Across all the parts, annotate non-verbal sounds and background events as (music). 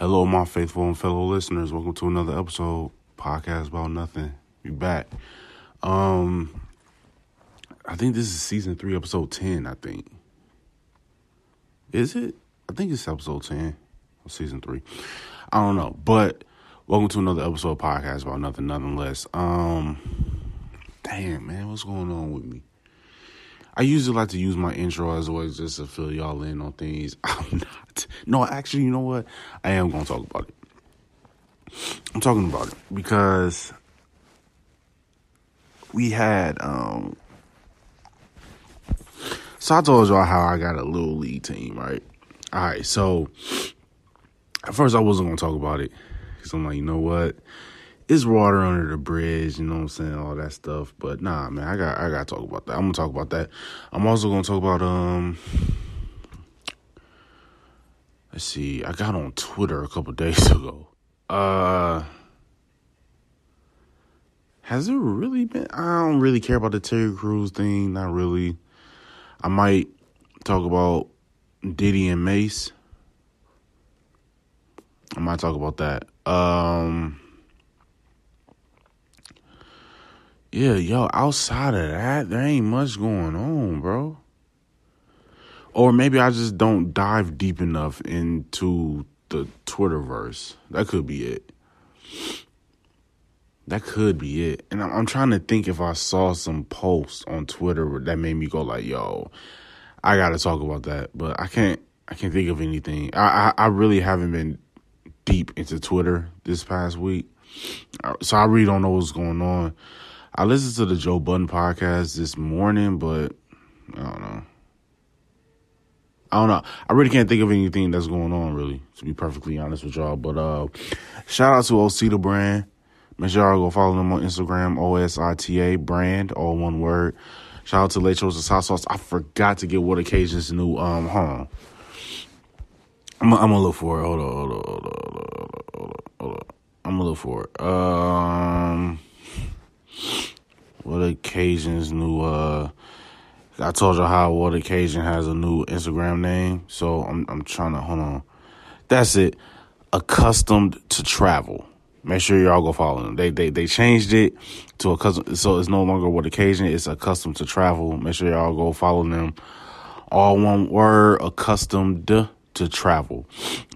Hello, my faithful and fellow listeners. Welcome to another episode, podcast about nothing. We back. Um, I think this is season three, episode ten. I think is it? I think it's episode ten, season three. I don't know, but welcome to another episode, podcast about nothing, nothing less. Um, damn man, what's going on with me? I usually like to use my intro as always just to fill y'all in on things. (laughs) I'm not. No, actually, you know what? I am going to talk about it. I'm talking about it because we had um so I told y'all how I got a little league team, right? All right, so at first I wasn't gonna talk about it because I'm like, you know what? It's water under the bridge, you know what I'm saying, all that stuff. But nah, man, I got I got to talk about that. I'm gonna talk about that. I'm also gonna talk about um. Let's see. I got on Twitter a couple (laughs) days ago. Uh. Has it really been? I don't really care about the Terry Crews thing. Not really. I might talk about Diddy and Mase. I might talk about that. Um. Yeah, yo, outside of that, there ain't much going on, bro. Or maybe I just don't dive deep enough into the Twitterverse. That could be it. That could be it. And I'm, trying to think if I saw some posts on Twitter that made me go like, "Yo, I got to talk about that," but I can't. I can't think of anything. I, I I really haven't been deep into Twitter this past week, uh, so I really don't know what's going on. I listened to the Joe Budden podcast this morning, but I don't know. I don't know. I really can't think of anything that's going on, really, to be perfectly honest with y'all. But uh shout out to Osita Brand. Make sure y'all go follow them on Instagram, O-S-I-T-A brand, all one word. Shout out to Lechosa's Hot Sauce. I forgot to get what occasion's new um hold on. I'm, I'm gonna look for it. Hold on, hold on, hold on, hold on, hold on, hold on. I'm gonna look for it. Um what occasions new uh I told you how what occasion has a new Instagram name. So I'm I'm trying to hold on. That's it. Accustomed to travel. Make sure y'all go follow them. They they they changed it to a custom so it's no longer what occasion, it's accustomed to travel. Make sure y'all go follow them. All one word, accustomed to travel.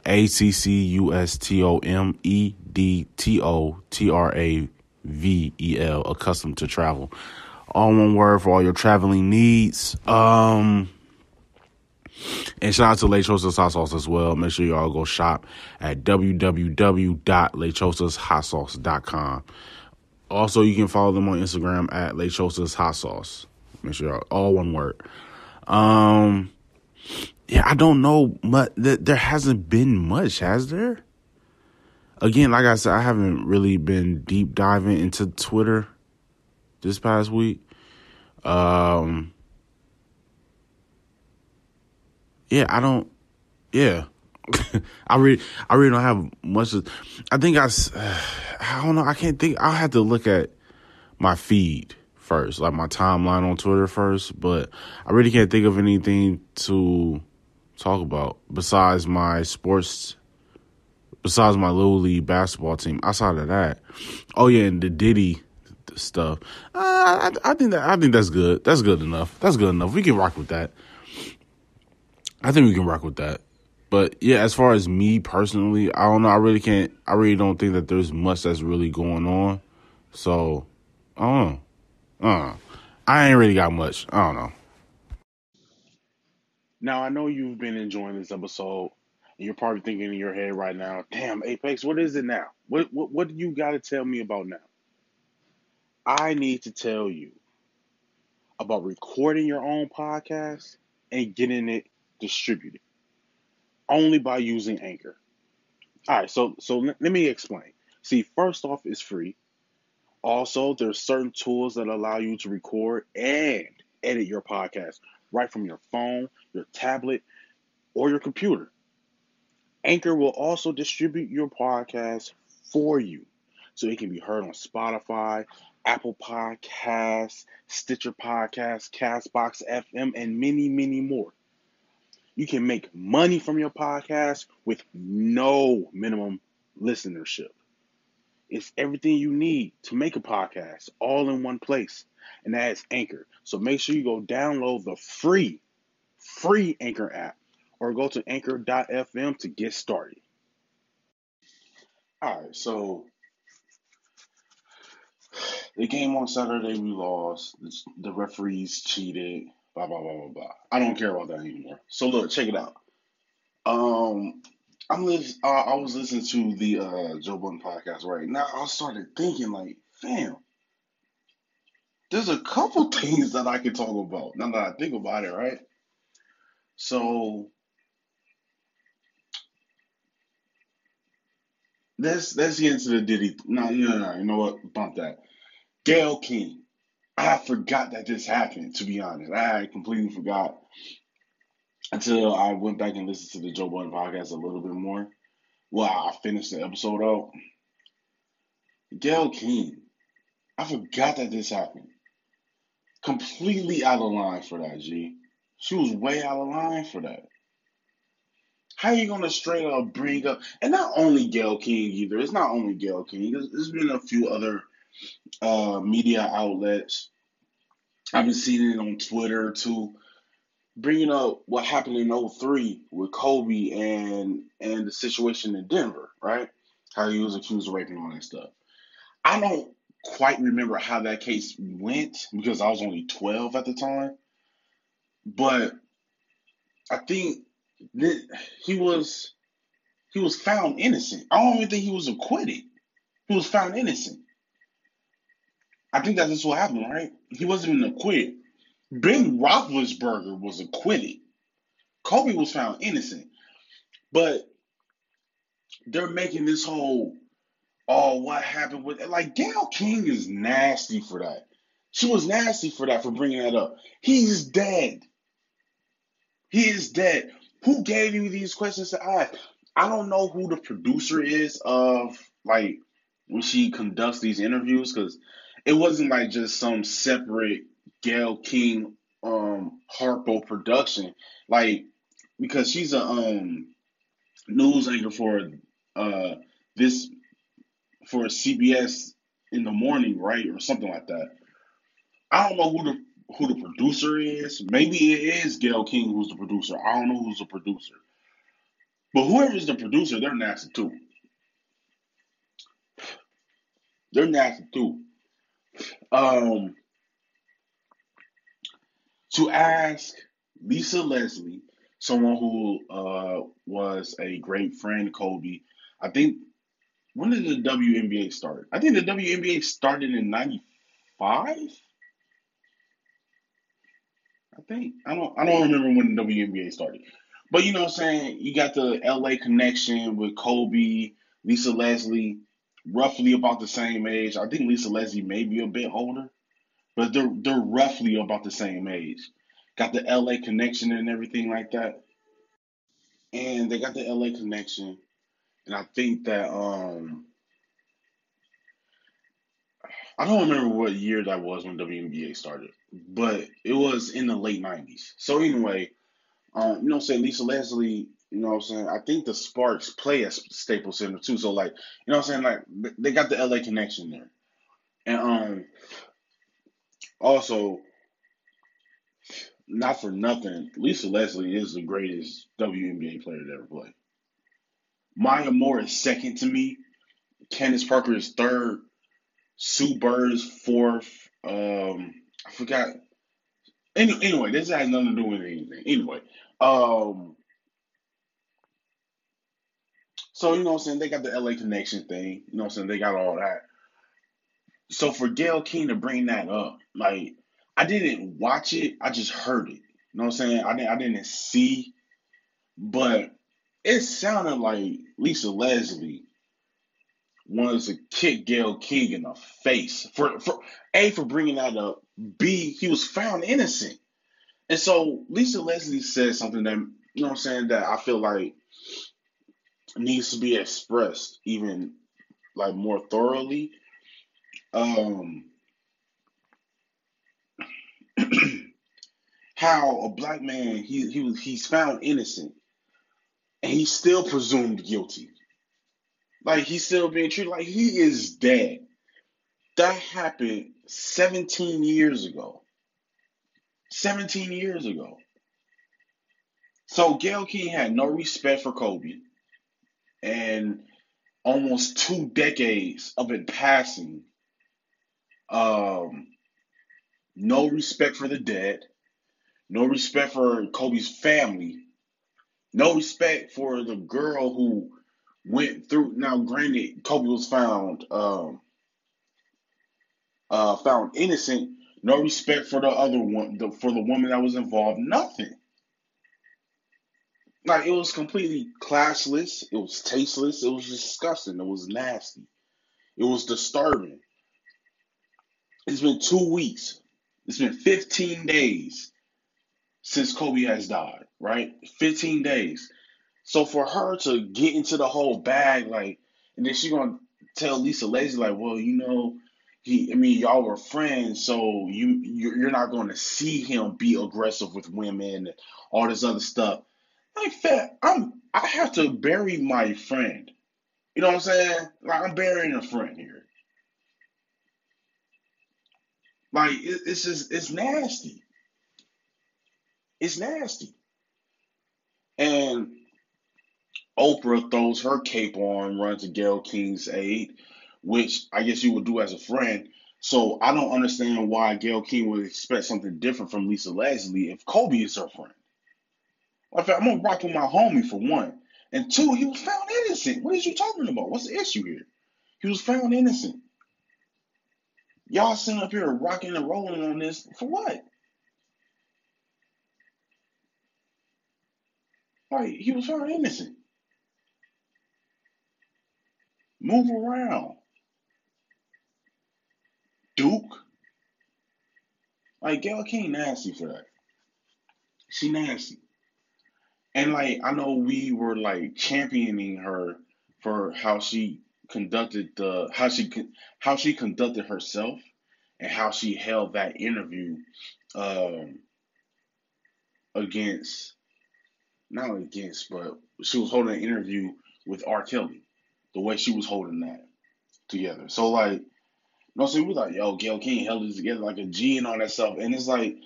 A C C U S T O M E D T O T R A V E L, accustomed to travel. All one word for all your traveling needs. Um, and shout out to Lechosa's Hot Sauce as well. Make sure y'all go shop at www.lechosashotsauce.com. Also, you can follow them on Instagram at Lechosa's Hot Sauce. Make sure y'all, all one word. Um, yeah, I don't know, but there hasn't been much, has there? Again, like I said, I haven't really been deep diving into Twitter this past week. Um, yeah, I don't. Yeah, (laughs) I really, I really don't have much. Of, I think I, (sighs) I don't know. I can't think. I'll have to look at my feed first, like my timeline on Twitter first. But I really can't think of anything to talk about besides my sports besides my little league basketball team. Outside of that, oh yeah, and the Diddy stuff. Uh, I, I think that I think that's good. That's good enough. That's good enough. We can rock with that. I think we can rock with that. But yeah, as far as me personally, I don't know. I really can't. I really don't think that there's much that's really going on. So, I don't know. Uh, I ain't really got much. I don't know. Now I know you've been enjoying this episode and you're probably thinking in your head right now, damn, Apex, what is it now? What what, what do you got to tell me about now? I need to tell you about recording your own podcast and getting it distributed only by using Anchor. All right, so so let me explain. See, first off, it's free. Also, there's certain tools that allow you to record and edit your podcast right from your phone, your tablet, or your computer. Anchor will also distribute your podcast for you so it can be heard on Spotify, Apple Podcasts, Stitcher Podcasts, Castbox FM, and many, many more. You can make money from your podcast with no minimum listenership. It's everything you need to make a podcast all in one place. And that is Anchor. So make sure you go download the free, free Anchor app or go to anchor.fm to get started. All right, so the game on Saturday we lost. The referees cheated. Blah blah blah blah blah. I don't care about that anymore. So look, check it out. Um, I'm uh, I was listening to the uh, Joe Budden podcast right now. I started thinking like, fam, there's a couple (laughs) things that I could talk about now that I think about it, right? So let's let's get into the Diddy. No, no, no, you know what? Bump that. Gayle King. I forgot that this happened. To be honest, I completely forgot until I went back and listened to the Joe Budden podcast a little bit more. Well, I finished the episode out. Gayle King. I forgot that this happened. Completely out of line for that, G. She was way out of line for that. How are you gonna straight up bring up and not only Gayle King either. It's not only Gayle King. There's, been a few other uh, media outlets. I've been seeing it on Twitter too, bringing up what happened in 03 with Kobe and and the situation in Denver, right? How he was accused of raping all that stuff. I don't quite remember how that case went because I was only 12 at the time, but I think he was he was found innocent. I don't even think he was acquitted. He was found innocent. I think that's just what happened, right? He wasn't even acquitted. Ben Roethlisberger was acquitted. Kobe was found innocent. But they're making this whole, oh, what happened with like Gayle King is nasty for that. She was nasty for that for bringing that up. He's dead. He is dead. Who gave you these questions to ask? I don't know who the producer is of like when she conducts these interviews because it wasn't like just some separate Gayle King um Harpo production. Like because she's a um news anchor for uh this for CBS in the morning, right? Or something like that. I don't know who the who the producer is. Maybe it is Gayle King who's the producer. I don't know who's the producer. But whoever's the producer, they're nasty too. They're nasty too. Um, to ask Lisa Leslie, someone who uh, was a great friend, Kobe. I think when did the WNBA start? I think the WNBA started in '95. I think I don't I don't remember when the WNBA started. But you know what I'm saying? You got the LA connection with Kobe, Lisa Leslie, roughly about the same age. I think Lisa Leslie may be a bit older, but they're they're roughly about the same age. Got the LA connection and everything like that. And they got the LA connection. And I think that um I don't remember what year that was when WNBA started, but it was in the late '90s. So anyway, um, you know, say Lisa Leslie, you know, what I'm saying I think the Sparks play at Staples Center too. So like, you know, what I'm saying like they got the LA connection there, and um, also not for nothing, Lisa Leslie is the greatest WNBA player to ever play. Maya Moore is second to me. Candace Parker is third. Sue Bird is fourth. Um, I forgot. Any, anyway, this has nothing to do with anything. Anyway, um, so you know what I'm saying? They got the LA connection thing. You know what I'm saying? They got all that. So for Gayle King to bring that up, like I didn't watch it, I just heard it. You know what I'm saying? I didn't I didn't see, but it sounded like Lisa Leslie wanted to kick Gayle King in the face for for a for bringing that up. B he was found innocent, and so Lisa Leslie said something that you know I'm saying that I feel like needs to be expressed even like more thoroughly. Um, (clears throat) how a black man he he was he's found innocent and he's still presumed guilty. Like he's still being treated like he is dead. That happened 17 years ago. 17 years ago. So Gayle King had no respect for Kobe. And almost two decades of it passing. Um, no respect for the dead, no respect for Kobe's family, no respect for the girl who went through. Now, granted, Kobe was found um, uh, found innocent. No respect for the other one, the, for the woman that was involved. Nothing. Like it was completely classless. It was tasteless. It was disgusting. It was nasty. It was disturbing. It's been two weeks. It's been 15 days since Kobe has died, right? 15 days. So for her to get into the whole bag, like, and then she gonna tell Lisa Leslie, like, well, you know, he, I mean, y'all were friends, so you you're not going to see him be aggressive with women and all this other stuff. Like, fat, I'm I have to bury my friend. You know what I'm saying? Like, I'm burying a friend here. Like, it, it's just it's nasty. It's nasty. And Oprah throws her cape on, runs to Gayle King's aid, which I guess you would do as a friend. So I don't understand why Gayle King would expect something different from Lisa Leslie if Kobe is her friend. I'm gonna rock with my homie for one. And two, he was found innocent. What is you talking about? What's the issue here? He was found innocent. Y'all sitting up here rocking and rolling on this for what? Like he was found innocent. Move around. Duke. Like Gayle King nasty for that. She nasty. And like I know we were like championing her for how she conducted the how she how she conducted herself and how she held that interview um, against not against but she was holding an interview with R. Kelly the way she was holding that together. So like you know, so we like, yo, Gayle King held it together like a G and all that stuff. And it's like,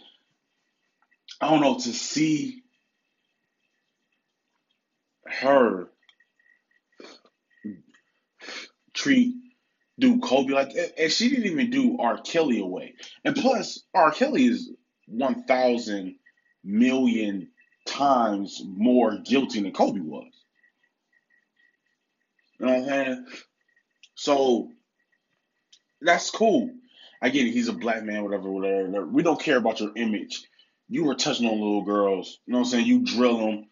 I don't know, to see her treat do Kobe like and she didn't even do R. Kelly away. And plus, R. Kelly is one thousand million times more guilty than Kobe was. You know what I'm saying? So that's cool. I get it. He's a black man, whatever, whatever. We don't care about your image. You were touching on little girls. You know what I'm saying? You drill them.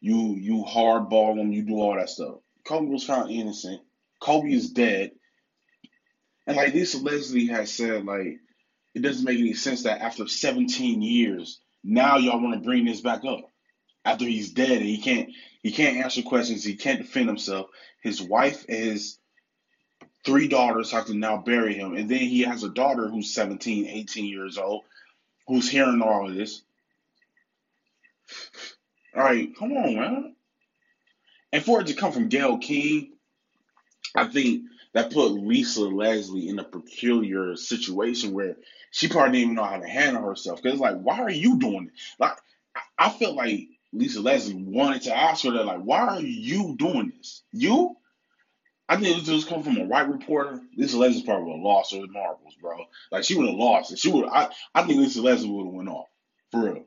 You you hardball them. You do all that stuff. Kobe was found innocent. Kobe is dead. And like Lisa Leslie has said, like it doesn't make any sense that after 17 years, now y'all want to bring this back up after he's dead and he can't he can't answer questions. He can't defend himself. His wife his three daughters have to now bury him, and then he has a daughter who's 17, 18 years old, who's hearing all of this. All right, come on, man. And for it to come from Gayle King, I think that put Lisa Leslie in a peculiar situation where she probably didn't even know how to handle herself. Because like, why are you doing it? Like, I feel like Lisa Leslie wanted to ask her that, like, why are you doing this? You? I think this just come from a white reporter. Lisa Leslie probably would have lost her marbles, bro. Like she would have lost it. She would. I. I think Lisa Leslie would have went off for real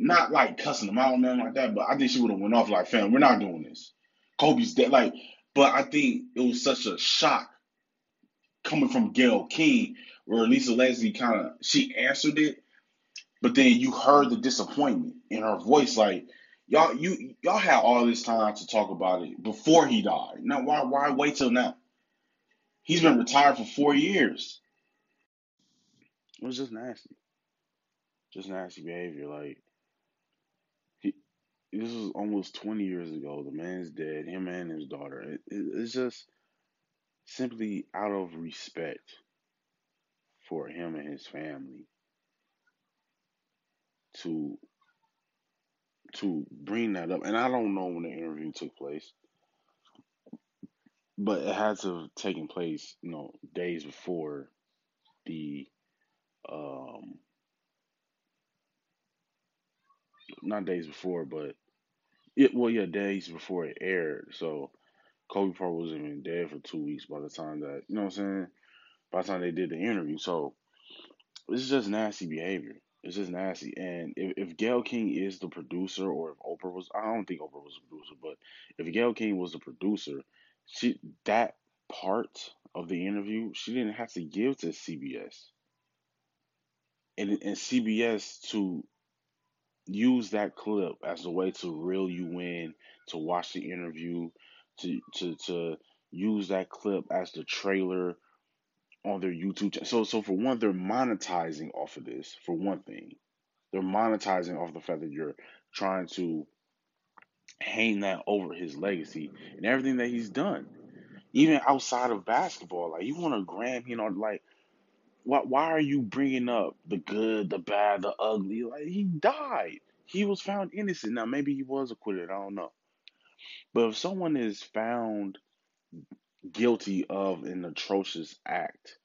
not like cussing them out and nothing like that, but I think she would have went off like, fam, we're not doing this. Kobe's dead. Like, but I think it was such a shock coming from Gayle King, where Lisa Leslie kind of she answered it, but then you heard the disappointment in her voice, like y'all you y'all had all this time to talk about it before he died. Now why why wait till now? He's been retired for four years. It was just nasty. Just nasty behavior. Like this was almost 20 years ago. The man's dead, him and his daughter. It, it, it's just simply out of respect for him and his family. to to bring that up. And I don't know when the interview took place, but it had to have taken place, you know, days before the um not days before, but it well yeah, days before it aired. So Kobe probably wasn't even dead for two weeks by the time that you know what I'm saying? By the time they did the interview. So it's just nasty behavior. It's just nasty. And if, if Gayle King is the producer or if Oprah was I don't think Oprah was the producer, but if Gayle King was the producer, she that part of the interview she didn't have to give to CBS. And and CBS to use that clip as a way to reel you in to watch the interview, to to to use that clip as the trailer on their YouTube channel. So so for one, they're monetizing off of this. For one thing, they're monetizing off the fact that you're trying to hang that over his legacy and everything that he's done, even outside of basketball. Like you want to gram, you know, like why why are you bringing up the good, the bad, the ugly? Like he died. He was found innocent. Now maybe he was acquitted. I don't know. But if someone is found guilty of an atrocious act,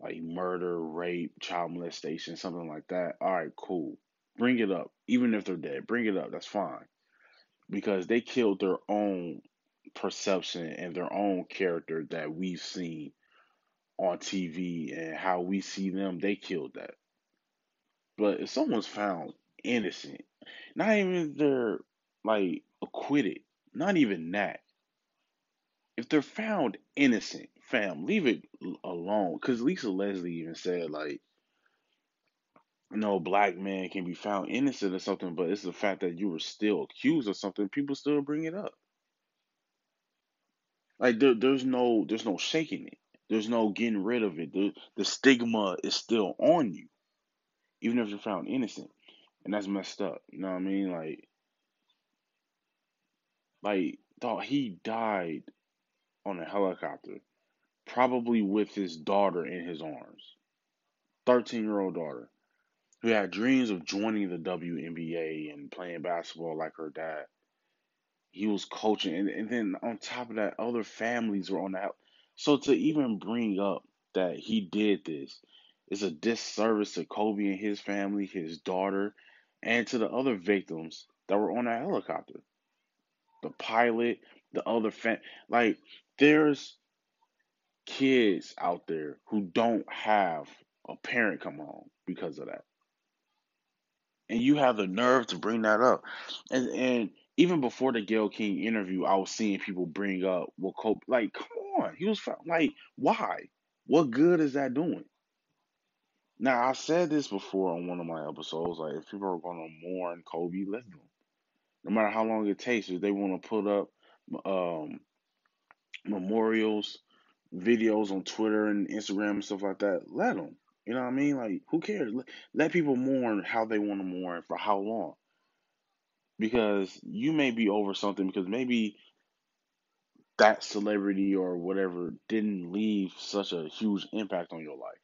like murder, rape, child molestation, something like that, all right, cool. Bring it up. Even if they're dead, bring it up. That's fine. Because they killed their own perception and their own character that we've seen on TV and how we see them, they killed that. But if someone's found innocent, not even they're like acquitted, not even that. If they're found innocent, fam, leave it alone. Because Lisa Leslie even said, like, no black man can be found innocent or something, but it's the fact that you were still accused of something, people still bring it up. Like there, there's no there's no shaking it. There's no getting rid of it. The the stigma is still on you, even if you're found innocent, and that's messed up. You know what I mean? Like, like thought he died on a helicopter, probably with his daughter in his arms, thirteen year old daughter, who had dreams of joining the WNBA and playing basketball like her dad. He was coaching, and, and then on top of that, other families were on that. So to even bring up that he did this is a disservice to Kobe and his family, his daughter, and to the other victims that were on that helicopter. The pilot, the other fam like there's kids out there who don't have a parent come home because of that. And you have the nerve to bring that up. And and even before the Gayle King interview, I was seeing people bring up well Kobe like, come on, he was like, why? What good is that doing? Now I said this before on one of my episodes. Like, if people are gonna mourn Kobe, let them. No matter how long it takes, if they want to put up um, memorials, videos on Twitter and Instagram and stuff like that, let them. You know what I mean? Like, who cares? Let, people mourn how they want to mourn for how long. Because you may be over something because maybe that celebrity or whatever didn't leave such a huge impact on your life.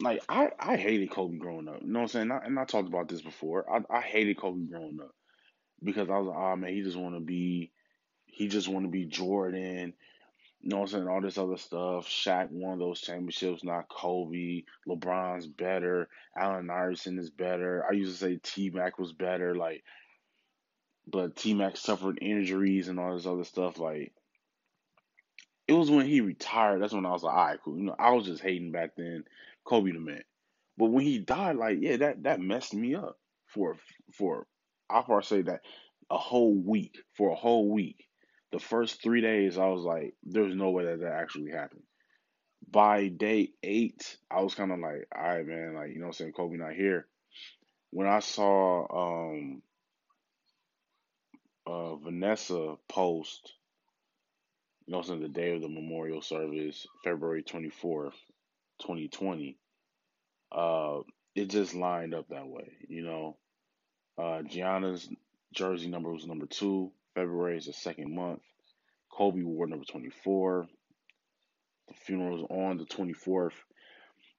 Like I, I hated Kobe growing up. You know what I'm saying? I, and I talked about this before. I, I hated Kobe growing up because I was like, oh man, he just want to be, he just want to be Jordan. You know what I'm saying? All this other stuff. Shaq won those championships, not Kobe. LeBron's better. Allen Iverson is better. I used to say T Mac was better. Like, but T Mac suffered injuries and all this other stuff. Like, it was when he retired. That's when I was like, all right, cool. You know, I was just hating back then. Kobe the man. But when he died, like, yeah, that that messed me up for for I'll probably say that a whole week. For a whole week. The first three days I was like, there's no way that that actually happened. By day eight, I was kinda like, all right, man, like, you know I'm saying, Kobe not here. When I saw um uh Vanessa post, you know, saying the day of the memorial service, February 24th, 2020, uh, it just lined up that way, you know. Uh, Gianna's jersey number was number two. February is the second month. Kobe wore number 24. The funeral is on the 24th.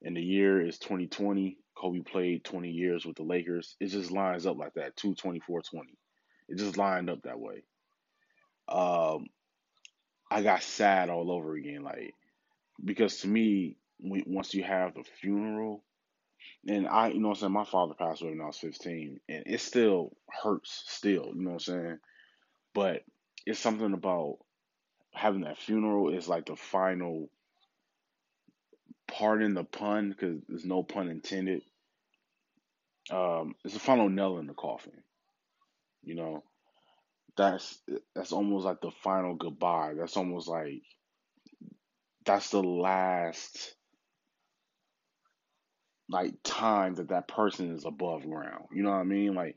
And the year is 2020. Kobe played 20 years with the Lakers. It just lines up like that, 2 24 20. It just lined up that way. Um, I got sad all over again, like because to me, we, once you have the funeral, and I, you know, I'm saying my father passed away when I was 15, and it still hurts, still, you know what I'm saying. But it's something about having that funeral is like the final pardon the pun because there's no pun intended. Um, it's the final nail in the coffin. You know, that's that's almost like the final goodbye. That's almost like that's the last like time that that person is above ground. You know what I mean? Like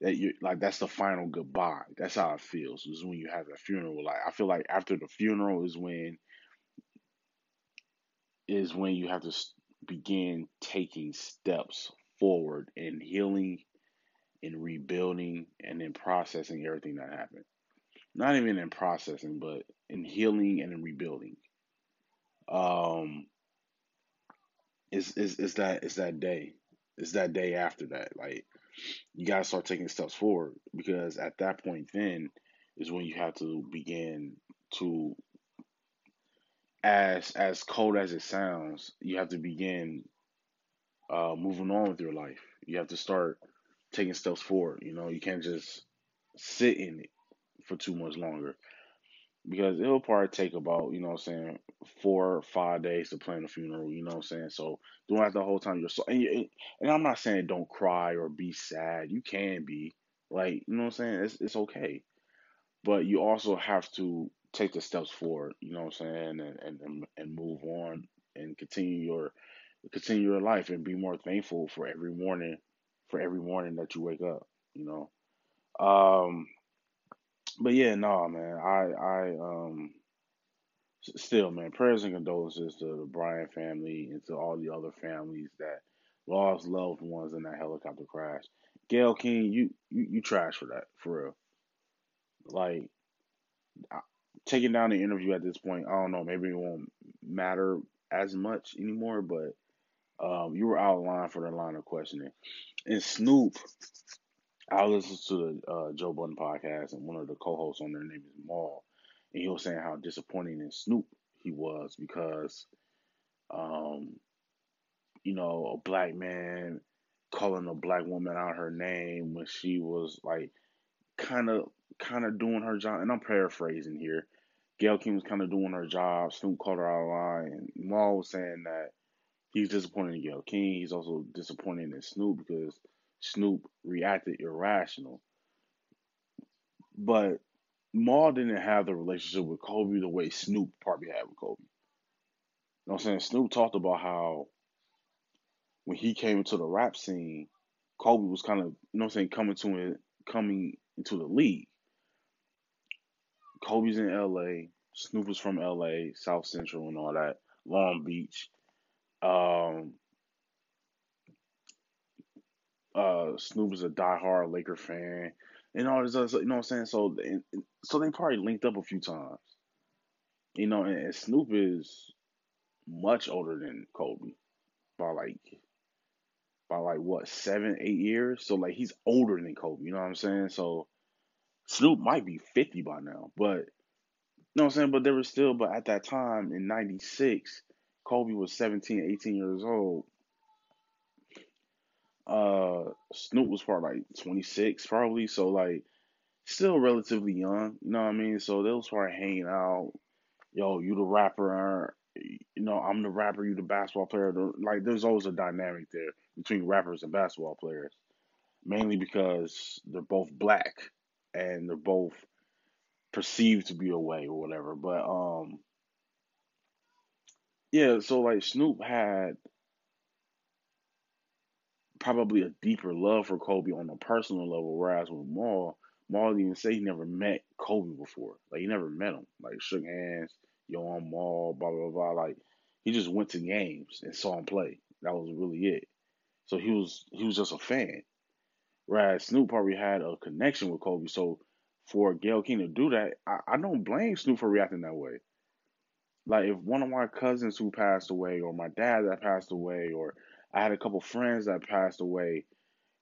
that you like that's the final goodbye. That's how it feels. Is when you have a funeral. Like I feel like after the funeral is when is when you have to begin taking steps forward in healing in rebuilding and in processing everything that happened. Not even in processing, but in healing and in rebuilding. Um is is is that is that day. It's that day after that. Like you gotta start taking steps forward because at that point then is when you have to begin to as as cold as it sounds, you have to begin uh, moving on with your life. You have to start taking steps forward. You know, you can't just sit in it for too much longer because it'll probably take about you know what I'm saying four or five days to plan a funeral. You know what I'm saying. So that the whole time you're so and, you, and I'm not saying don't cry or be sad. You can be like you know what I'm saying. It's it's okay, but you also have to take the steps forward. You know what I'm saying, and and and move on and continue your continue your life and be more thankful for every morning for every morning that you wake up, you know. Um but yeah, no, man. I I um still, man, prayers and condolences to the Bryant family and to all the other families that lost loved ones in that helicopter crash. Gayle King, you you, you trash for that, for real. Like taking down the interview at this point, I don't know, maybe it won't matter as much anymore, but um, you were out of line for the line of questioning. And Snoop, I listened to the uh, Joe Budden podcast, and one of the co-hosts on there name is Mal, and he was saying how disappointing in Snoop he was because, um, you know, a black man calling a black woman out her name when she was like kind of kind of doing her job, and I'm paraphrasing here. Gayle King was kind of doing her job. Snoop called her out of line, and Mal was saying that he's disappointed in Gayle King. He's also disappointed in Snoop because Snoop reacted irrational. But Mal didn't have the relationship with Kobe the way Snoop probably had with Kobe. You know what I'm saying? Snoop talked about how when he came into the rap scene, Kobe was kind of, you know what I'm saying, coming to it, coming into the league. Kobe's in LA, Snoop was from LA, South Central and all that, Long Beach. Um, uh, Snoop is a diehard Laker fan, and all this other, you know what I'm saying. So, and, so they probably linked up a few times, you know. And, and Snoop is much older than Kobe by like by like what seven, eight years. So like he's older than Kobe. You know what I'm saying? So Snoop might be fifty by now, but you know what I'm saying. But there was still, but at that time in '96, Kobe was 17, 18 years old. Uh, Snoop was probably like 26, probably. So like, still relatively young. You know what I mean? So they was probably hanging out. Yo, you the rapper, you know, I'm the rapper, you the basketball player. Like, there's always a dynamic there between rappers and basketball players, mainly because they're both black and they're both perceived to be away or whatever. But um, yeah. So like Snoop had probably a deeper love for Kobe on a personal level, whereas with Mal didn't even say he never met Kobe before. Like he never met him. Like shook hands, yo, I'm Mal, blah blah blah. Like he just went to games and saw him play. That was really it. So he was he was just a fan. Whereas Snoop probably had a connection with Kobe. So for Gayle King to do that, I, I don't blame Snoop for reacting that way. Like if one of my cousins who passed away, or my dad that passed away, or I had a couple friends that passed away.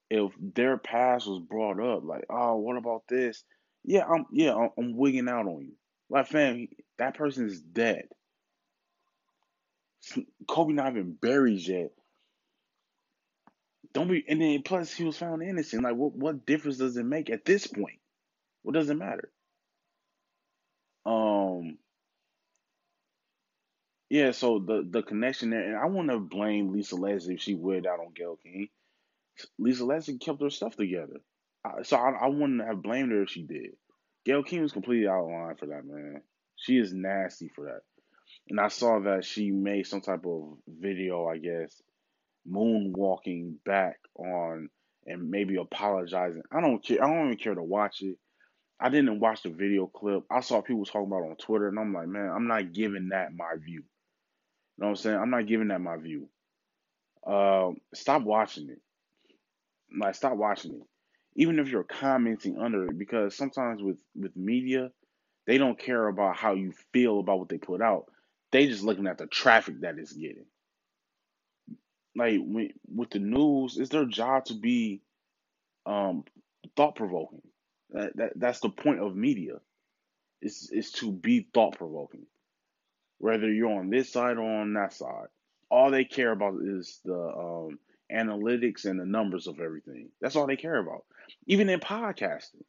If their past was brought up, like, oh, what about this? Yeah, I'm yeah, I'm, I'm wigging out on you. Like, fam, that person is dead. Kobe not even buried yet. Don't be, and then plus he was found innocent. Like, what what difference does it make at this point? What does it matter? Um, yeah. So the the connection there, and I want to blame Lisa Leslie if she would out on Gayle King. Lisa Leslie kept her stuff together, so I, I wouldn't have blamed her if she did. Gayle King was completely out of line for that, man. She is nasty for that. And I saw that she made some type of video, I guess, moonwalking back on and maybe apologizing. I don't care. I don't even care to watch it. I didn't watch the video clip. I saw people talking about on Twitter, and I'm like, man, I'm not giving that my view. Know what I'm saying? I'm not giving that my view. Uh, stop watching it. Like, stop watching it. Even if you're commenting under it, because sometimes with with media, they don't care about how you feel about what they put out. They just looking at the traffic that it's getting. Like when, with the news, it's their job to be um, thought provoking. That, that that's the point of media. Is is to be thought provoking. Whether you're on this side or on that side, all they care about is the um, analytics and the numbers of everything. That's all they care about. Even in podcasting,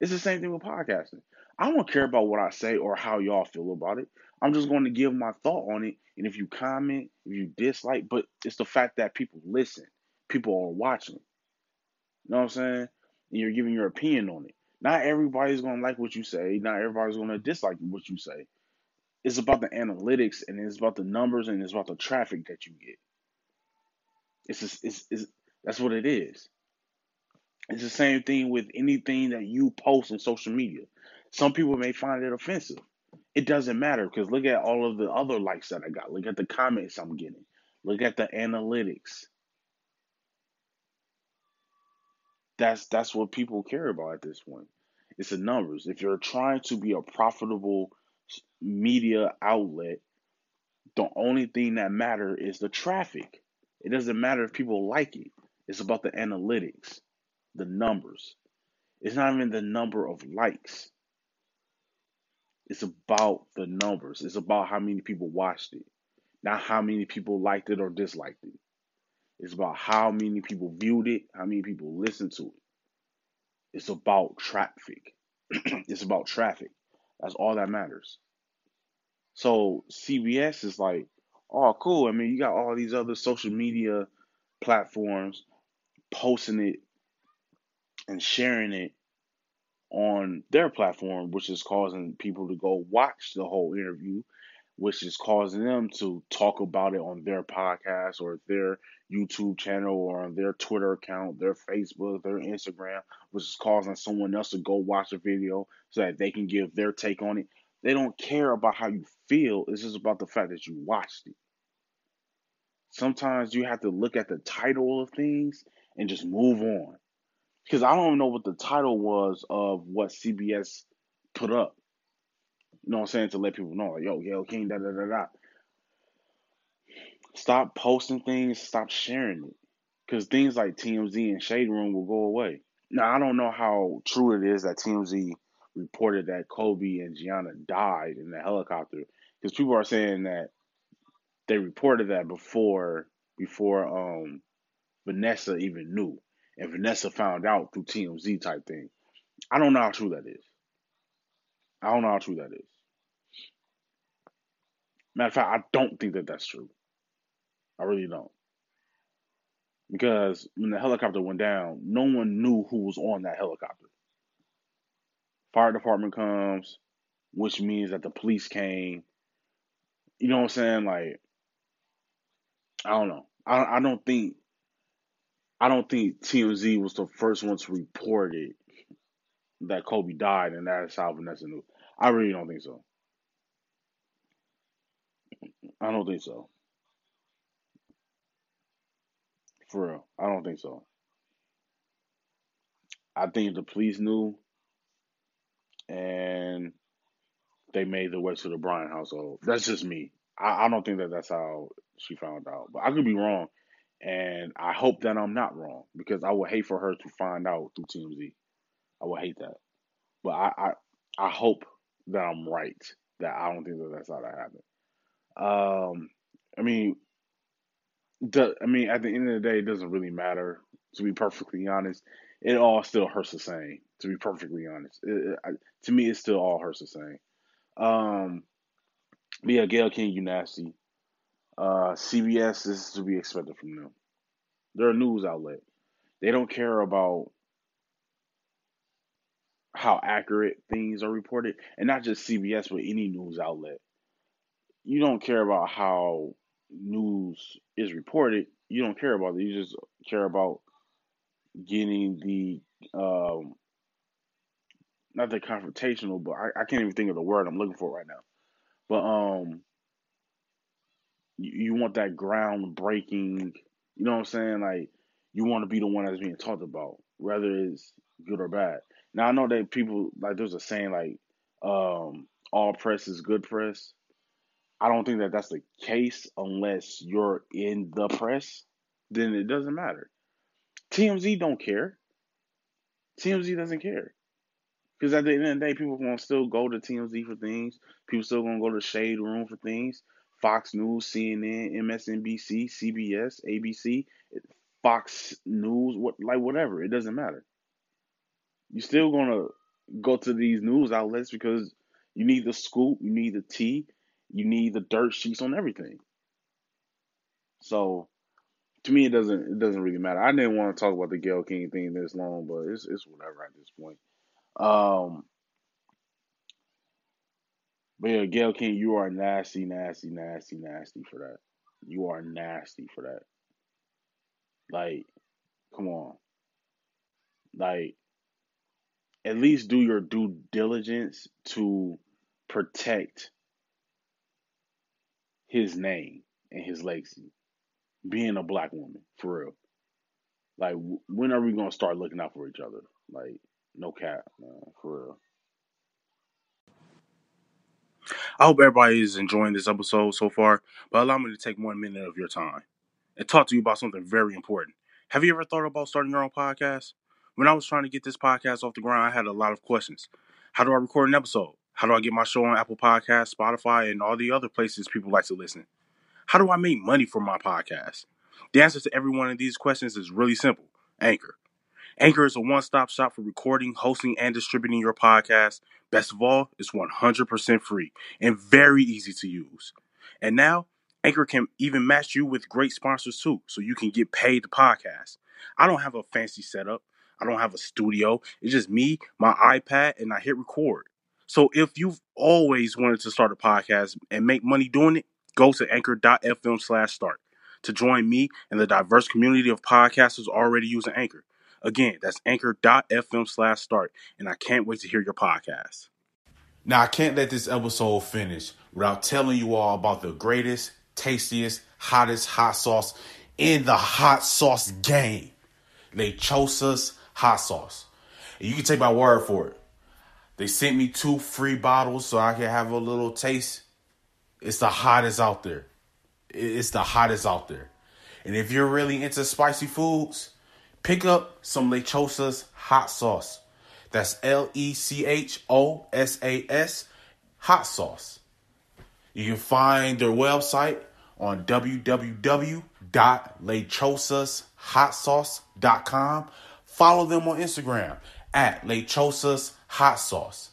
it's the same thing with podcasting. I don't care about what I say or how y'all feel about it. I'm just going to give my thought on it. And if you comment, if you dislike, but it's the fact that people listen, people are watching. You know what I'm saying? And you're giving your opinion on it. Not everybody's going to like what you say. Not everybody's going to dislike what you say. It's about the analytics and it's about the numbers and it's about the traffic that you get. It's just, it's, it's that's what it is. It's the same thing with anything that you post on social media. Some people may find it offensive. It doesn't matter because look at all of the other likes that I got. Look at the comments I'm getting. Look at the analytics. That's that's what people care about at this point. It's the numbers. If you're trying to be a profitable media outlet, the only thing that matter is the traffic. It doesn't matter if people like it. It's about the analytics, the numbers. It's not even the number of likes. It's about the numbers. It's about how many people watched it, not how many people liked it or disliked it. It's about how many people viewed it, how many people listened to it. It's about traffic. (clears throat) it's about traffic. That's all that matters. So CBS is like, oh, cool. I mean, you got all these other social media platforms posting it and sharing it on their platform, which is causing people to go watch the whole interview, which is causing them to talk about it on their podcast or their YouTube channel or on their Twitter account, their Facebook, their Instagram, which is causing someone else to go watch a video so that they can give their take on it. They don't care about how you feel, it's just about the fact that you watched it. Sometimes you have to look at the title of things and just move on because I don't know what the title was of what CBS put up. You know what I'm saying? To let people know, like, yo, Gayle King, da da da da. Stop posting things, stop sharing it. Because things like TMZ and Shade Room will go away. Now, I don't know how true it is that TMZ reported that Kobe and Gianna died in the helicopter. Because people are saying that they reported that before before um Vanessa even knew and Vanessa found out through TMZ type thing. I don't know how true that is. I don't know how true that is. Matter of fact, I don't think that that's true. I really don't. Because when the helicopter went down, no one knew who was on that helicopter. Fire department comes, which means that the police came. You know what I'm saying? Like, I don't know. I I don't think I don't think TMZ was the first one to report it that Kobe died, and that is how Vanessa knew. I really don't think so. I don't think so. For real, I don't think so. I think the police knew, and they made the way to the Bryant household. That's just me. I, I don't think that that's how she found out, but I could be wrong. And I hope that I'm not wrong because I would hate for her to find out through TMZ. I would hate that. But I, I, I hope that I'm right. That I don't think that that's how that happened. Um, I mean, the, I mean, at the end of the day, it doesn't really matter. To be perfectly honest, it all still hurts the same. To be perfectly honest, it, it, to me, it still all hurts the same. Um, yeah, Gayle King, you nasty. Uh, CBS, this is to be expected from them. They're a news outlet. They don't care about how accurate things are reported, and not just CBS, but any news outlet. You don't care about how news is reported. You don't care about it. You just care about getting the um, not the confrontational, but I, I can't even think of the word I'm looking for right now. But um, you, you want that groundbreaking. You know what I'm saying? Like you want to be the one that's being talked about, whether it's good or bad. Now I know that people like there's a saying like um, all press is good press. I don't think that that's the case unless you're in the press. Then it doesn't matter. TMZ don't care. TMZ doesn't care. Because at the end of the day, people gonna still go to TMZ for things. People still gonna go to Shade Room for things. Fox News, CNN, MSNBC, CBS, ABC, Fox News, what like whatever. It doesn't matter. You're still gonna go to these news outlets because you need the scoop, you need the tea, you need the dirt sheets on everything. So to me, it doesn't it doesn't really matter. I didn't want to talk about the Gayle King thing this long, but it's it's whatever at this point. Um, but yeah, Gayle King, you are nasty, nasty, nasty, nasty for that. You are nasty for that. Like, come on. Like, at least do your due diligence to protect his name and his legacy. Being a black woman, for real. Like, when are we gonna start looking out for each other? Like, no cap, man, for real. I hope everybody is enjoying this episode so far, but allow me to take one minute of your time and talk to you about something very important. Have you ever thought about starting your own podcast? When I was trying to get this podcast off the ground, I had a lot of questions. How do I record an episode? How do I get my show on Apple Podcasts, Spotify, and all the other places people like to listen? How do I make money from my podcast? The answer to every one of these questions is really simple Anchor. Anchor is a one stop shop for recording, hosting, and distributing your podcast. Best of all, it's 100% free and very easy to use. And now, Anchor can even match you with great sponsors too, so you can get paid to podcast. I don't have a fancy setup, I don't have a studio. It's just me, my iPad, and I hit record. So if you've always wanted to start a podcast and make money doing it, go to anchor.fm slash start to join me and the diverse community of podcasters already using Anchor. Again, that's anchor.fm slash start. And I can't wait to hear your podcast. Now, I can't let this episode finish without telling you all about the greatest, tastiest, hottest hot sauce in the hot sauce game. Lechosa's hot sauce. And you can take my word for it. They sent me two free bottles so I can have a little taste. It's the hottest out there. It's the hottest out there. And if you're really into spicy foods, pick up some Lechosa's hot sauce. That's L E C H O S A S hot sauce. You can find their website on www.lechosashotsauce.com. Follow them on Instagram at Lechosas Hot Sauce.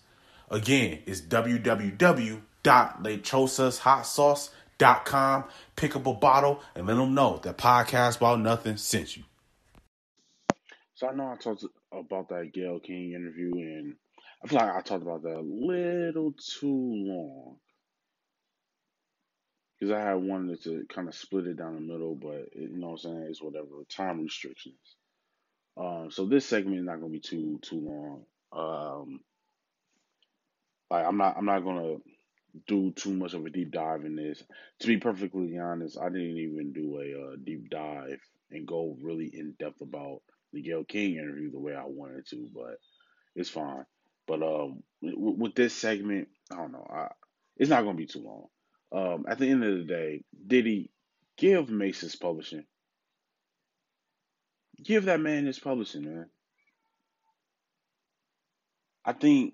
Again, it's www.lechosashotsauce.com. Pick up a bottle and let them know that Podcast About Nothing sent you. So I know I talked about that Gayle King interview, and I feel like I talked about that a little too long because I had wanted to kind of split it down the middle, but it, you know what I'm saying? It's whatever time restrictions. Um, so this segment is not gonna be too too long. Um, like I'm not I'm not gonna do too much of a deep dive in this. To be perfectly honest, I didn't even do a uh, deep dive and go really in depth about the Gayle King interview the way I wanted to, but it's fine. But um, with, this segment, I don't know. I, it's not gonna be too long. Um, at the end of the day, did he give Mase's Publishing? Give that man his publishing, man. I think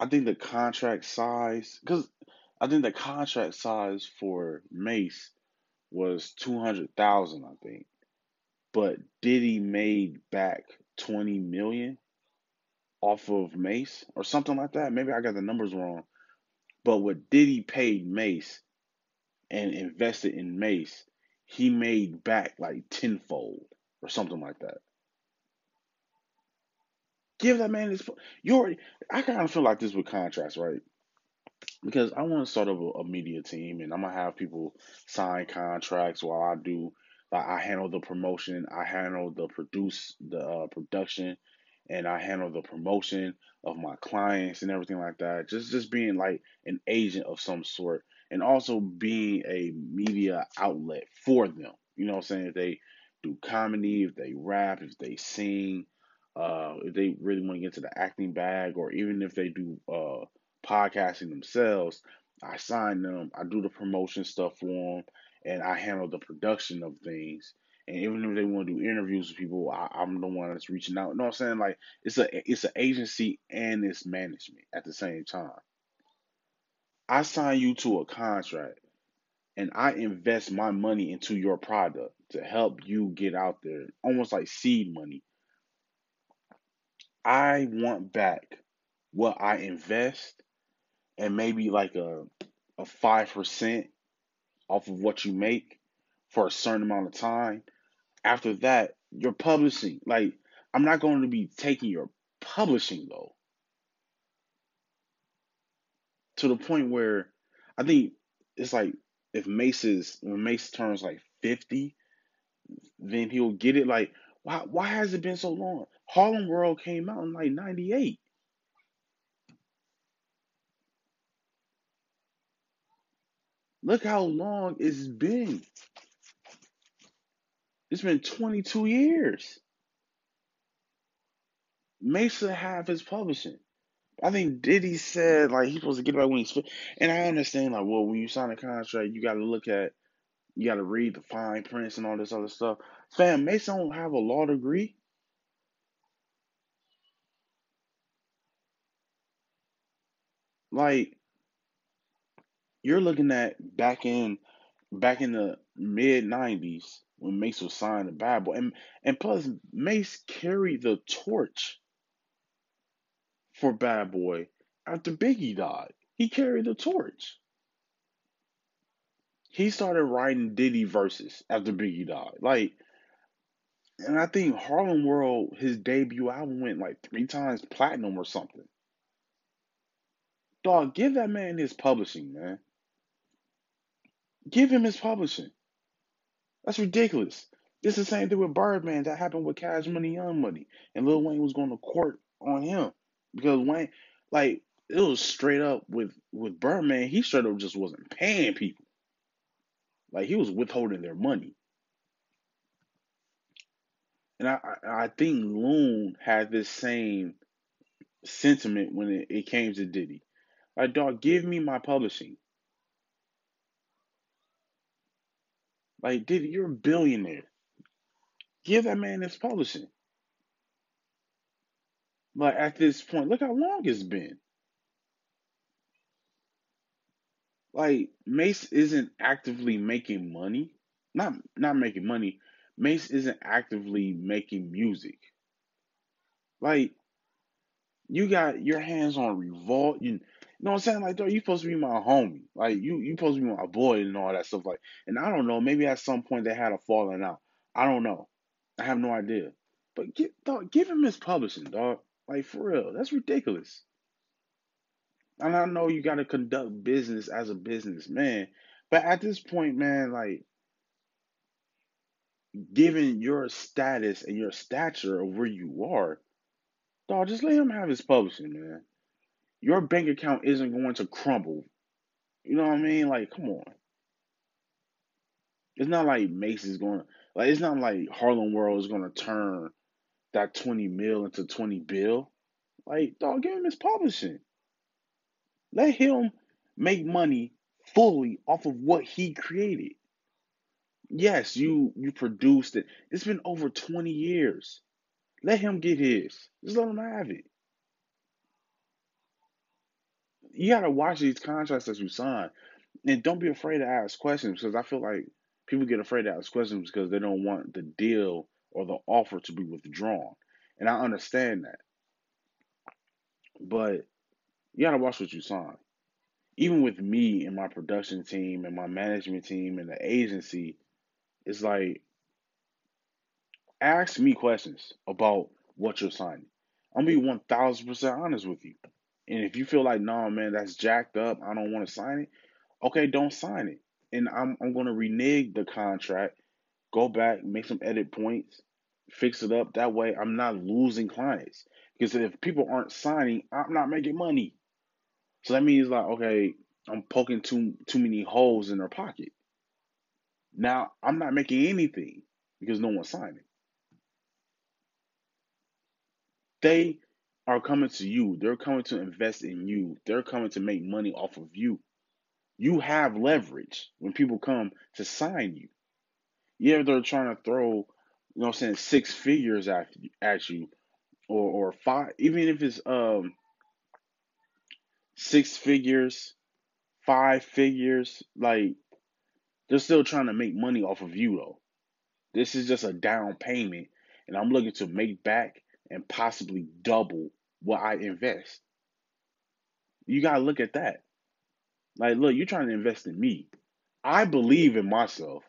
I think the contract size because I think the contract size for Mase was two hundred thousand, I think. But Diddy made back twenty million off of Mase or something like that. Maybe I got the numbers wrong. But what Diddy paid Mase and invested in Mase, he made back like tenfold or something like that. Give that man his. You already. I kind of feel like this with contracts, right? Because I want to start up a, a media team, and I'm gonna have people sign contracts while I do. Like I handle the promotion, I handle the produce, the uh, production, and I handle the promotion of my clients and everything like that. Just just being like an agent of some sort, and also being a media outlet for them. You know what I'm saying? If they do comedy, if they rap, if they sing, uh, if they really want to get to the acting bag, or even if they do uh, podcasting themselves, I sign them. I do the promotion stuff for them, and I handle the production of things. And even if they want to do interviews with people, I, I'm the one that's reaching out. You know what I'm saying? Like it's a it's an agency and it's management at the same time. I sign you to a contract and I invest my money into your product to help you get out there, almost like seed money. I want back what I invest and maybe like a a five percent off of what you make for a certain amount of time. After that, you're publishing. Like I'm not going to be taking your publishing though to the point where I think it's like if Mase is when Mase turns like 50, then he'll get it. Like why why has it been so long? Harlem World came out in like 98. Look how long it's been. It's been 22 years. Mesa have his publishing. I think Diddy said like he's supposed to get back when he's fit. And I understand like well when you sign a contract you got to look at you got to read the fine prints and all this other stuff. Fam, Mason don't have a law degree. Like you're looking at back in back in the mid '90s when Mase was signed to Boy, and and plus Mase carried the torch for Bad Boy after Biggie died. He carried the torch. He started writing Diddy verses after Biggie died. Like, and I think Harlem World, his debut album went like three times platinum or something. Dog, give that man his publishing, man. Give him his publishing. That's ridiculous. Is the same thing with Birdman that happened with Cash Money Young Money. And Lil Wayne was going to court on him. Because Wayne like it was straight up with with Birdman, he straight up just wasn't paying people. Like he was withholding their money. And I I, think Loon had this same sentiment when it, it came to Diddy. Like, dog, give me my publishing. Like, Diddy, you're a billionaire. Give that man his publishing. Like at this point, look how long it's been. Like Mase isn't actively making money. Not not making money. Mase isn't actively making music. Like you got your hands on Revolt. You, you know what I'm saying? Like, though, you supposed to be my homie. Like you you supposed to be my boy and all that stuff. Like, and I don't know. Maybe at some point they had a falling out. I don't know. I have no idea. But give dog, give him his publishing, dog. Like for real, that's ridiculous. And I know you got to conduct business as a businessman, but at this point, man, like given your status and your stature of where you are, dog, just let him have his publishing, man. Your bank account isn't going to crumble. You know what I mean? Like, come on. It's not like Mase's going to, like, it's not like Harlem World is going to turn that 20 mil into 20 bill. Like, dog, give him his publishing. Let him make money fully off of what he created. Yes, you you produced it. It's been over 20 years. Let him get his. Just let him have it. You gotta watch these contracts that you sign. And don't be afraid to ask questions because I feel like people get afraid to ask questions because they don't want the deal or the offer to be withdrawn. And I understand that. But you gotta watch what you sign. Even with me and my production team and my management team and the agency, it's like ask me questions about what you're signing. I'm gonna be one thousand percent honest with you. And if you feel like, no, nah, man, that's jacked up, I don't want to sign it, okay, don't sign it. And I'm I'm gonna renege the contract, go back, make some edit points, fix it up. That way I'm not losing clients. Because if people aren't signing, I'm not making money. So that means like, okay, I'm poking too too many holes in their pocket. Now I'm not making anything because no one's signing. They are coming to you. They're coming to invest in you. They're coming to make money off of you. You have leverage when people come to sign you. Yeah, they're trying to throw, you know I'm saying, six figures at, at you or or five even if it's um six figures, five figures, like they're still trying to make money off of you though. This is just a down payment and I'm looking to make back and possibly double what I invest. You got to look at that. Like, look, you're trying to invest in me. I believe in myself.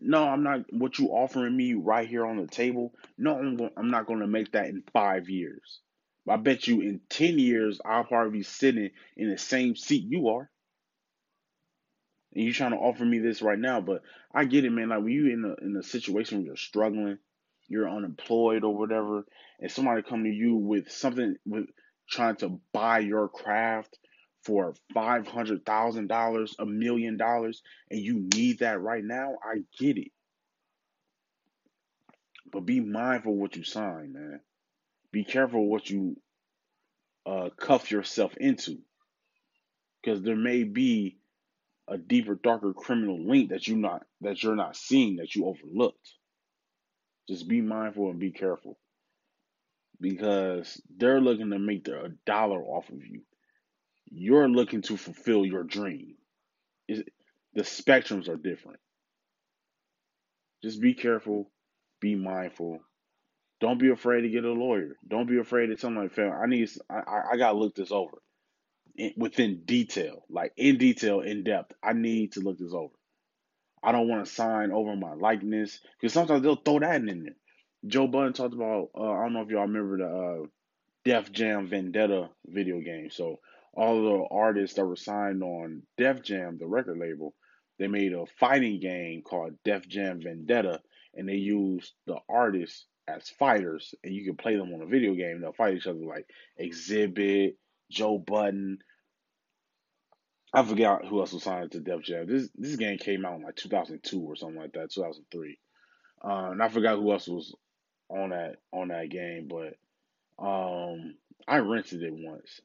No, I'm not. What you offering me right here on the table? No, I'm, going, I'm not going to make that in five years. I bet you in ten years I'll probably be sitting in the same seat you are. And you trying to offer me this right now, but I get it, man. Like when you in a in a situation where you're struggling, you're unemployed or whatever, and somebody come to you with something with trying to buy your craft for five hundred thousand dollars, a million dollars, and you need that right now, I get it. But be mindful what you sign, man. Be careful what you uh, cuff yourself into, because there may be a deeper, darker criminal link that you not that you're not seeing that you overlooked. Just be mindful and be careful because they're looking to make a dollar off of you. You're looking to fulfill your dream. Is the spectrums are different. Just be careful, be mindful. Don't be afraid to get a lawyer. Don't be afraid to tell my family. I need. I, I gotta look this over in, within detail, like in detail, in depth. I need to look this over. I don't want to sign over my likeness because sometimes they'll throw that in there. Joe Budden talked about. Uh, I don't know if y'all remember the uh, Def Jam Vendetta video game. So all the artists that were signed on Def Jam, the record label, they made a fighting game called Def Jam Vendetta, and they used the artists as fighters, and you can play them on a video game. They'll fight each other like Xzibit, Joe Budden. I forgot who else was signed to Def Jam. This this game came out in like 2002 or something like that, 2003. Uh, and I forgot who else was on that on that game, but um, I rented it once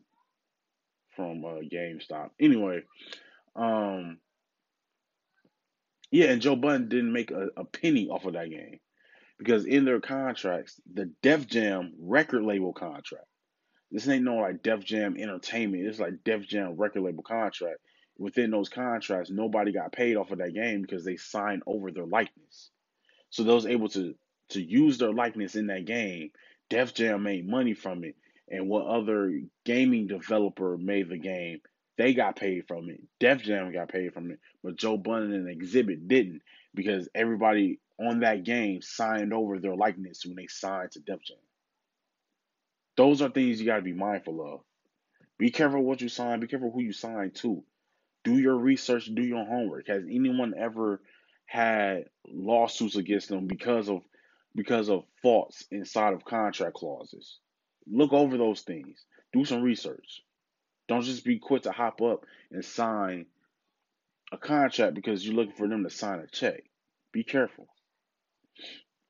from uh, GameStop. Anyway, um, yeah, and Joe Budden didn't make a, a penny off of that game because in their contracts, the Def Jam record label contract. This ain't no like Def Jam Entertainment. It's like Def Jam record label contract. Within those contracts, nobody got paid off of that game because they signed over their likeness. So those able to to use their likeness in that game. Def Jam made money from it, and what other gaming developer made the game, they got paid from it. Def Jam got paid from it, but Joe Budden and Xzibit didn't because everybody on that game signed over their likeness when they signed to Def Jam. Those are things you got to be mindful of. Be careful what you sign. Be careful who you sign to. Do your research. Do your homework. Has anyone ever had lawsuits against them because of because of faults inside of contract clauses? Look over those things. Do some research. Don't just be quick to hop up and sign a contract because you're looking for them to sign a check. Be careful.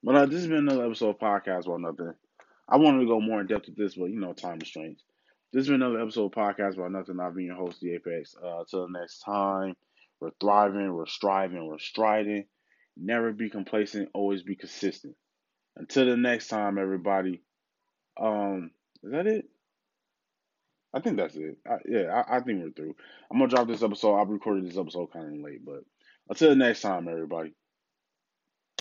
But uh, this has been another episode of Podcast About Nothing. I wanted to go more in depth with this, but you know, time restraints. This has been another episode of Podcast About Nothing. I've been your host, The Apex. Uh, until next time, We're thriving, we're striving, we're striding. Never be complacent, always be consistent. Until the next time, everybody. Um, is that it? I think that's it. I, yeah, I, I, think we're through. I'm gonna drop this episode. I recorded this episode kind of late, but until next time, everybody.